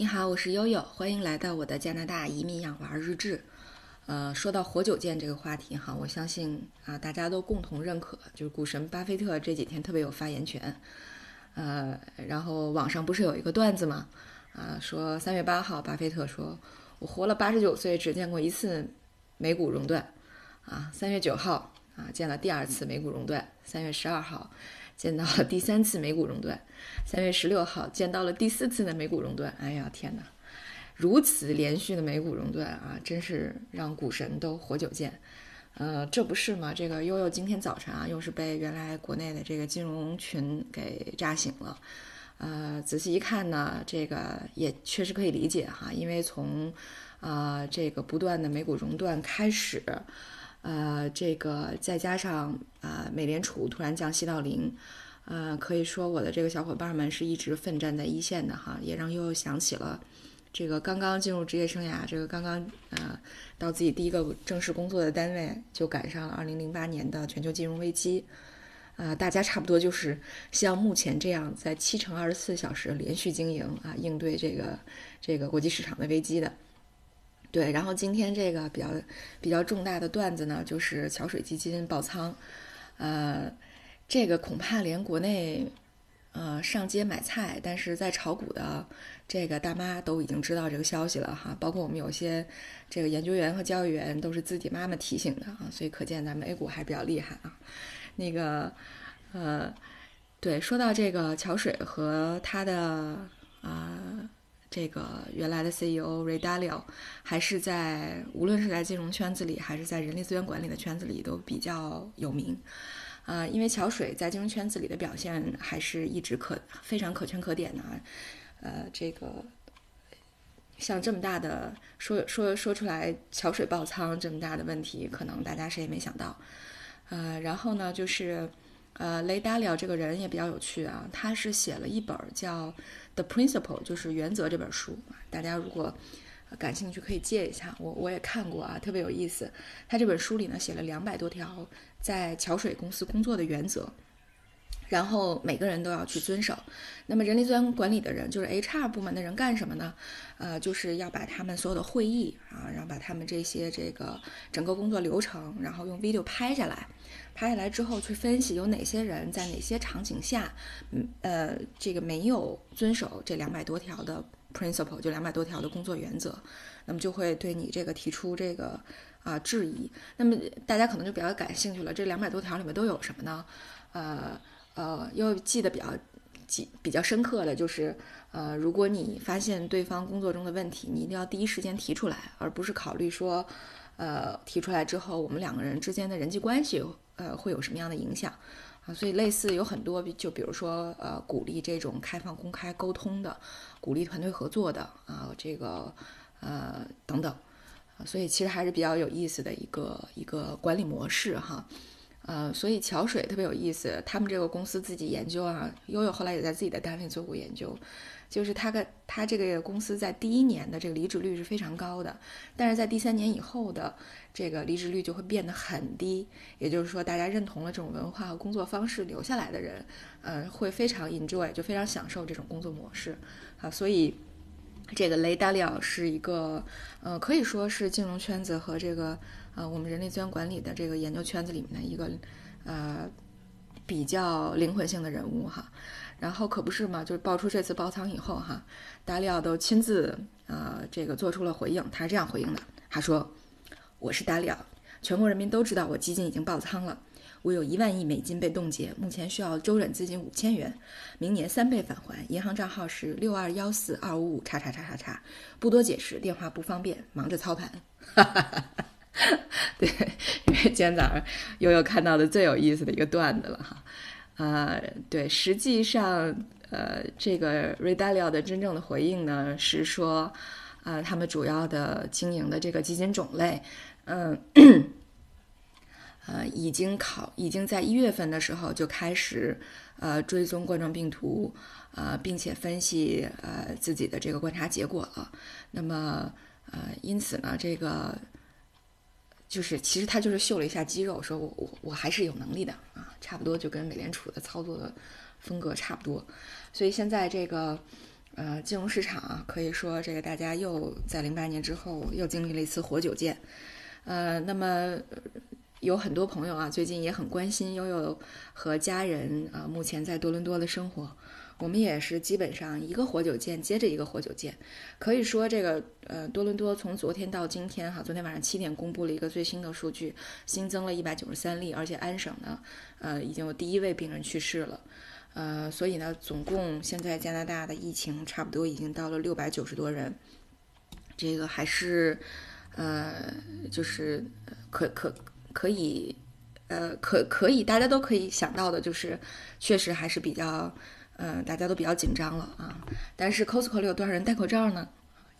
你好，我是悠悠，欢迎来到我的加拿大移民养娃日志。呃，说到活久见这个话题哈，我相信啊，大家都共同认可，就是股神巴菲特这几天特别有发言权。呃，然后网上不是有一个段子吗？啊，说三月八号，巴菲特说：“我活了八十九岁，只见过一次美股熔断。”啊，三月九号啊，见了第二次美股熔断。三月十二号，见到了第三次美股熔断。三月十六号，见到了第四次的美股熔断。哎呀，天哪！如此连续的美股熔断啊，真是让股神都活久见。呃，这不是吗？这个悠悠今天早晨啊，又是被原来国内的这个金融群给炸醒了。呃，仔细一看呢，这个也确实可以理解哈，因为从啊这个不断的美股熔断开始，呃，这个再加上啊美联储突然降息到零，呃，可以说我的这个小伙伴们是一直奋战在一线的哈，也让悠悠想起了。这个刚刚进入职业生涯，这个刚刚呃到自己第一个正式工作的单位，就赶上了二零零八年的全球金融危机，啊，大家差不多就是像目前这样在七乘二十四小时连续经营啊，应对这个这个国际市场的危机的。对，然后今天这个比较比较重大的段子呢，就是桥水基金爆仓，呃，这个恐怕连国内。呃，上街买菜，但是在炒股的这个大妈都已经知道这个消息了哈，包括我们有些这个研究员和交易员都是自己妈妈提醒的啊，所以可见咱们 A 股还比较厉害啊。那个，呃，对，说到这个桥水和他的啊这个原来的 CEO Ray Dalio，还是在无论是在金融圈子里，还是在人力资源管理的圈子里都比较有名。啊，因为桥水在金融圈子里的表现还是一直可非常可圈可点的啊，呃，这个像这么大的说说说出来桥水爆仓这么大的问题，可能大家谁也没想到，呃，然后呢，就是呃，雷达了这个人也比较有趣啊，他是写了一本叫《The Principle》，就是原则这本书，大家如果感兴趣可以借一下，我我也看过啊，特别有意思。他这本书里呢写了两百多条在桥水公司工作的原则，然后每个人都要去遵守。那么人力资源管理的人，就是 HR 部门的人干什么呢？呃，就是要把他们所有的会议啊，然后把他们这些这个整个工作流程，然后用 video 拍下来，拍下来之后去分析有哪些人在哪些场景下，嗯呃，这个没有遵守这两百多条的。principle 就两百多条的工作原则，那么就会对你这个提出这个啊质疑。那么大家可能就比较感兴趣了，这两百多条里面都有什么呢？呃呃，又记得比较记比较深刻的就是，呃，如果你发现对方工作中的问题，你一定要第一时间提出来，而不是考虑说，呃，提出来之后我们两个人之间的人际关系呃会有什么样的影响。啊，所以类似有很多，就比如说，呃，鼓励这种开放、公开沟通的，鼓励团队合作的，啊，这个，呃，等等，所以其实还是比较有意思的一个一个管理模式哈，呃，所以桥水特别有意思，他们这个公司自己研究啊，悠悠后来也在自己的单位做过研究。就是他跟他这个公司在第一年的这个离职率是非常高的，但是在第三年以后的这个离职率就会变得很低。也就是说，大家认同了这种文化和工作方式，留下来的人，嗯，会非常 enjoy，就非常享受这种工作模式啊。所以，这个雷达利奥是一个，呃，可以说是金融圈子和这个呃我们人力资源管理的这个研究圈子里面的一个呃比较灵魂性的人物哈。然后可不是嘛，就是爆出这次爆仓以后哈，达里奥都亲自呃这个做出了回应，他是这样回应的，他说：“我是达里奥，全国人民都知道我基金已经爆仓了，我有一万亿美金被冻结，目前需要周转资金五千元，明年三倍返还，银行账号是六二幺四二五五叉叉叉叉叉，不多解释，电话不方便，忙着操盘。”哈哈哈哈对，因为今天早上悠悠看到的最有意思的一个段子了哈。呃，对，实际上，呃，这个 Redalio 的真正的回应呢是说，呃，他们主要的经营的这个基金种类，嗯，呃，已经考，已经在一月份的时候就开始，呃，追踪冠状病毒，呃，并且分析呃自己的这个观察结果了。那么，呃，因此呢，这个。就是其实他就是秀了一下肌肉，说我我我还是有能力的啊，差不多就跟美联储的操作的风格差不多。所以现在这个呃，金融市场啊，可以说这个大家又在零八年之后又经历了一次活久见。呃，那么有很多朋友啊，最近也很关心悠悠和家人啊，目前在多伦多的生活。我们也是基本上一个活久见接着一个活久见，可以说这个呃多伦多从昨天到今天哈，昨天晚上七点公布了一个最新的数据，新增了一百九十三例，而且安省呢呃已经有第一位病人去世了，呃所以呢总共现在加拿大的疫情差不多已经到了六百九十多人，这个还是呃就是可可可以呃可可以大家都可以想到的就是确实还是比较。嗯，大家都比较紧张了啊，但是 Costco 里有多少人戴口罩呢？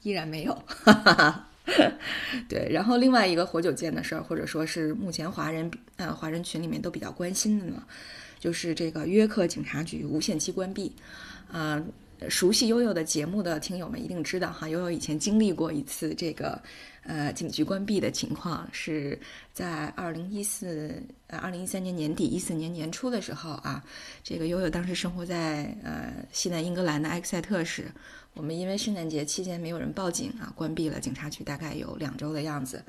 依然没有。对，然后另外一个活久见的事儿，或者说是目前华人呃华人群里面都比较关心的呢，就是这个约克警察局无限期关闭。啊，熟悉悠悠的节目的听友们一定知道哈，悠悠以前经历过一次这个。呃，警局关闭的情况是在二零一四呃二零一三年年底一四年年初的时候啊，这个悠悠当时生活在呃西南英格兰的埃克塞特市，我们因为圣诞节期间没有人报警啊，关闭了警察局，大概有两周的样子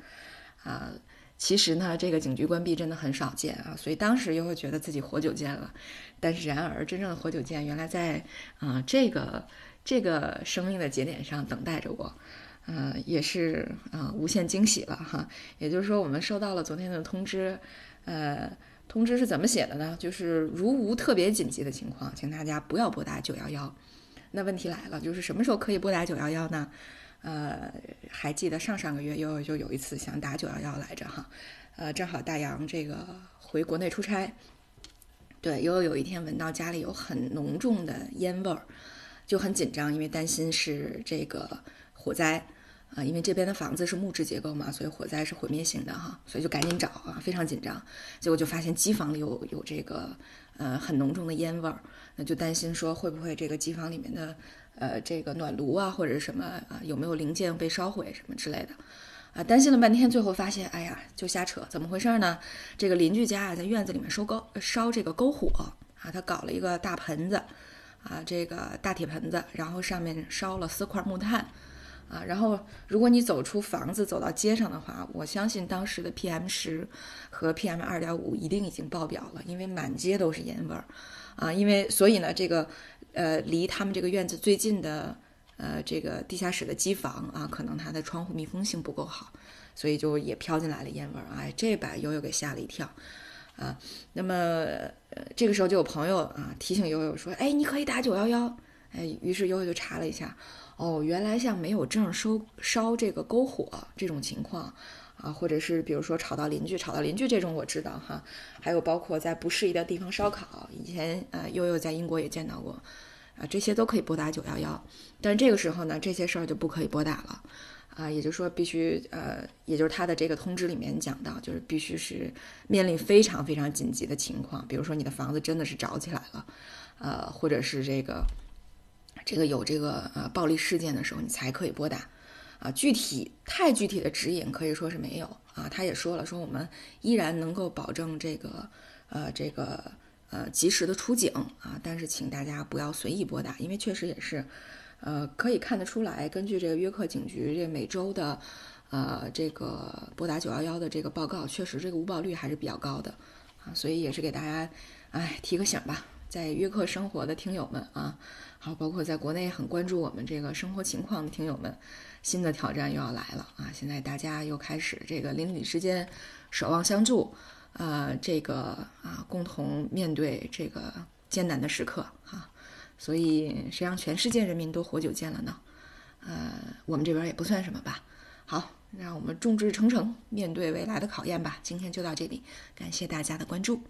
啊。其实呢，这个警局关闭真的很少见啊，所以当时又会觉得自己活久见了。但是然而，真正的活久见原来在啊这个这个生命的节点上等待着我。呃，也是啊，无限惊喜了哈。也就是说，我们收到了昨天的通知，呃，通知是怎么写的呢？就是如无特别紧急的情况，请大家不要拨打九幺幺。那问题来了，就是什么时候可以拨打九幺幺呢？呃，还记得上上个月悠悠就有一次想打九幺幺来着哈，呃，正好大洋这个回国内出差，对，悠悠有一天闻到家里有很浓重的烟味儿，就很紧张，因为担心是这个。火灾啊，因为这边的房子是木质结构嘛，所以火灾是毁灭性的哈，所以就赶紧找啊，非常紧张。结果就发现机房里有有这个呃很浓重的烟味儿，那就担心说会不会这个机房里面的呃这个暖炉啊或者什么啊有没有零件被烧毁什么之类的啊，担心了半天，最后发现哎呀就瞎扯，怎么回事呢？这个邻居家啊在院子里面收篝烧这个篝火啊，他搞了一个大盆子啊，这个大铁盆子，然后上面烧了四块木炭。啊，然后如果你走出房子走到街上的话，我相信当时的 PM 十和 PM 二点五一定已经爆表了，因为满街都是烟味儿，啊，因为所以呢，这个呃离他们这个院子最近的呃这个地下室的机房啊，可能它的窗户密封性不够好，所以就也飘进来了烟味儿，哎，这把悠悠给吓了一跳，啊，那么这个时候就有朋友啊提醒悠悠说，哎，你可以打九幺幺，哎，于是悠悠就查了一下。哦，原来像没有证收烧这个篝火这种情况，啊，或者是比如说吵到邻居，吵到邻居这种我知道哈，还有包括在不适宜的地方烧烤，以前呃悠悠在英国也见到过，啊，这些都可以拨打九幺幺，但这个时候呢，这些事儿就不可以拨打了，啊，也就是说必须呃，也就是他的这个通知里面讲到，就是必须是面临非常非常紧急的情况，比如说你的房子真的是着起来了，呃，或者是这个。这个有这个呃暴力事件的时候，你才可以拨打，啊，具体太具体的指引可以说是没有啊。他也说了，说我们依然能够保证这个呃这个呃及时的出警啊，但是请大家不要随意拨打，因为确实也是，呃，可以看得出来，根据这个约克警局这每周的呃这个拨打九幺幺的这个报告，确实这个误报率还是比较高的啊，所以也是给大家哎提个醒吧。在约克生活的听友们啊，好，包括在国内很关注我们这个生活情况的听友们，新的挑战又要来了啊！现在大家又开始这个邻里之间守望相助，呃，这个啊，共同面对这个艰难的时刻啊。所以谁让全世界人民都活久见了呢？呃，我们这边也不算什么吧。好，让我们众志成城，面对未来的考验吧。今天就到这里，感谢大家的关注。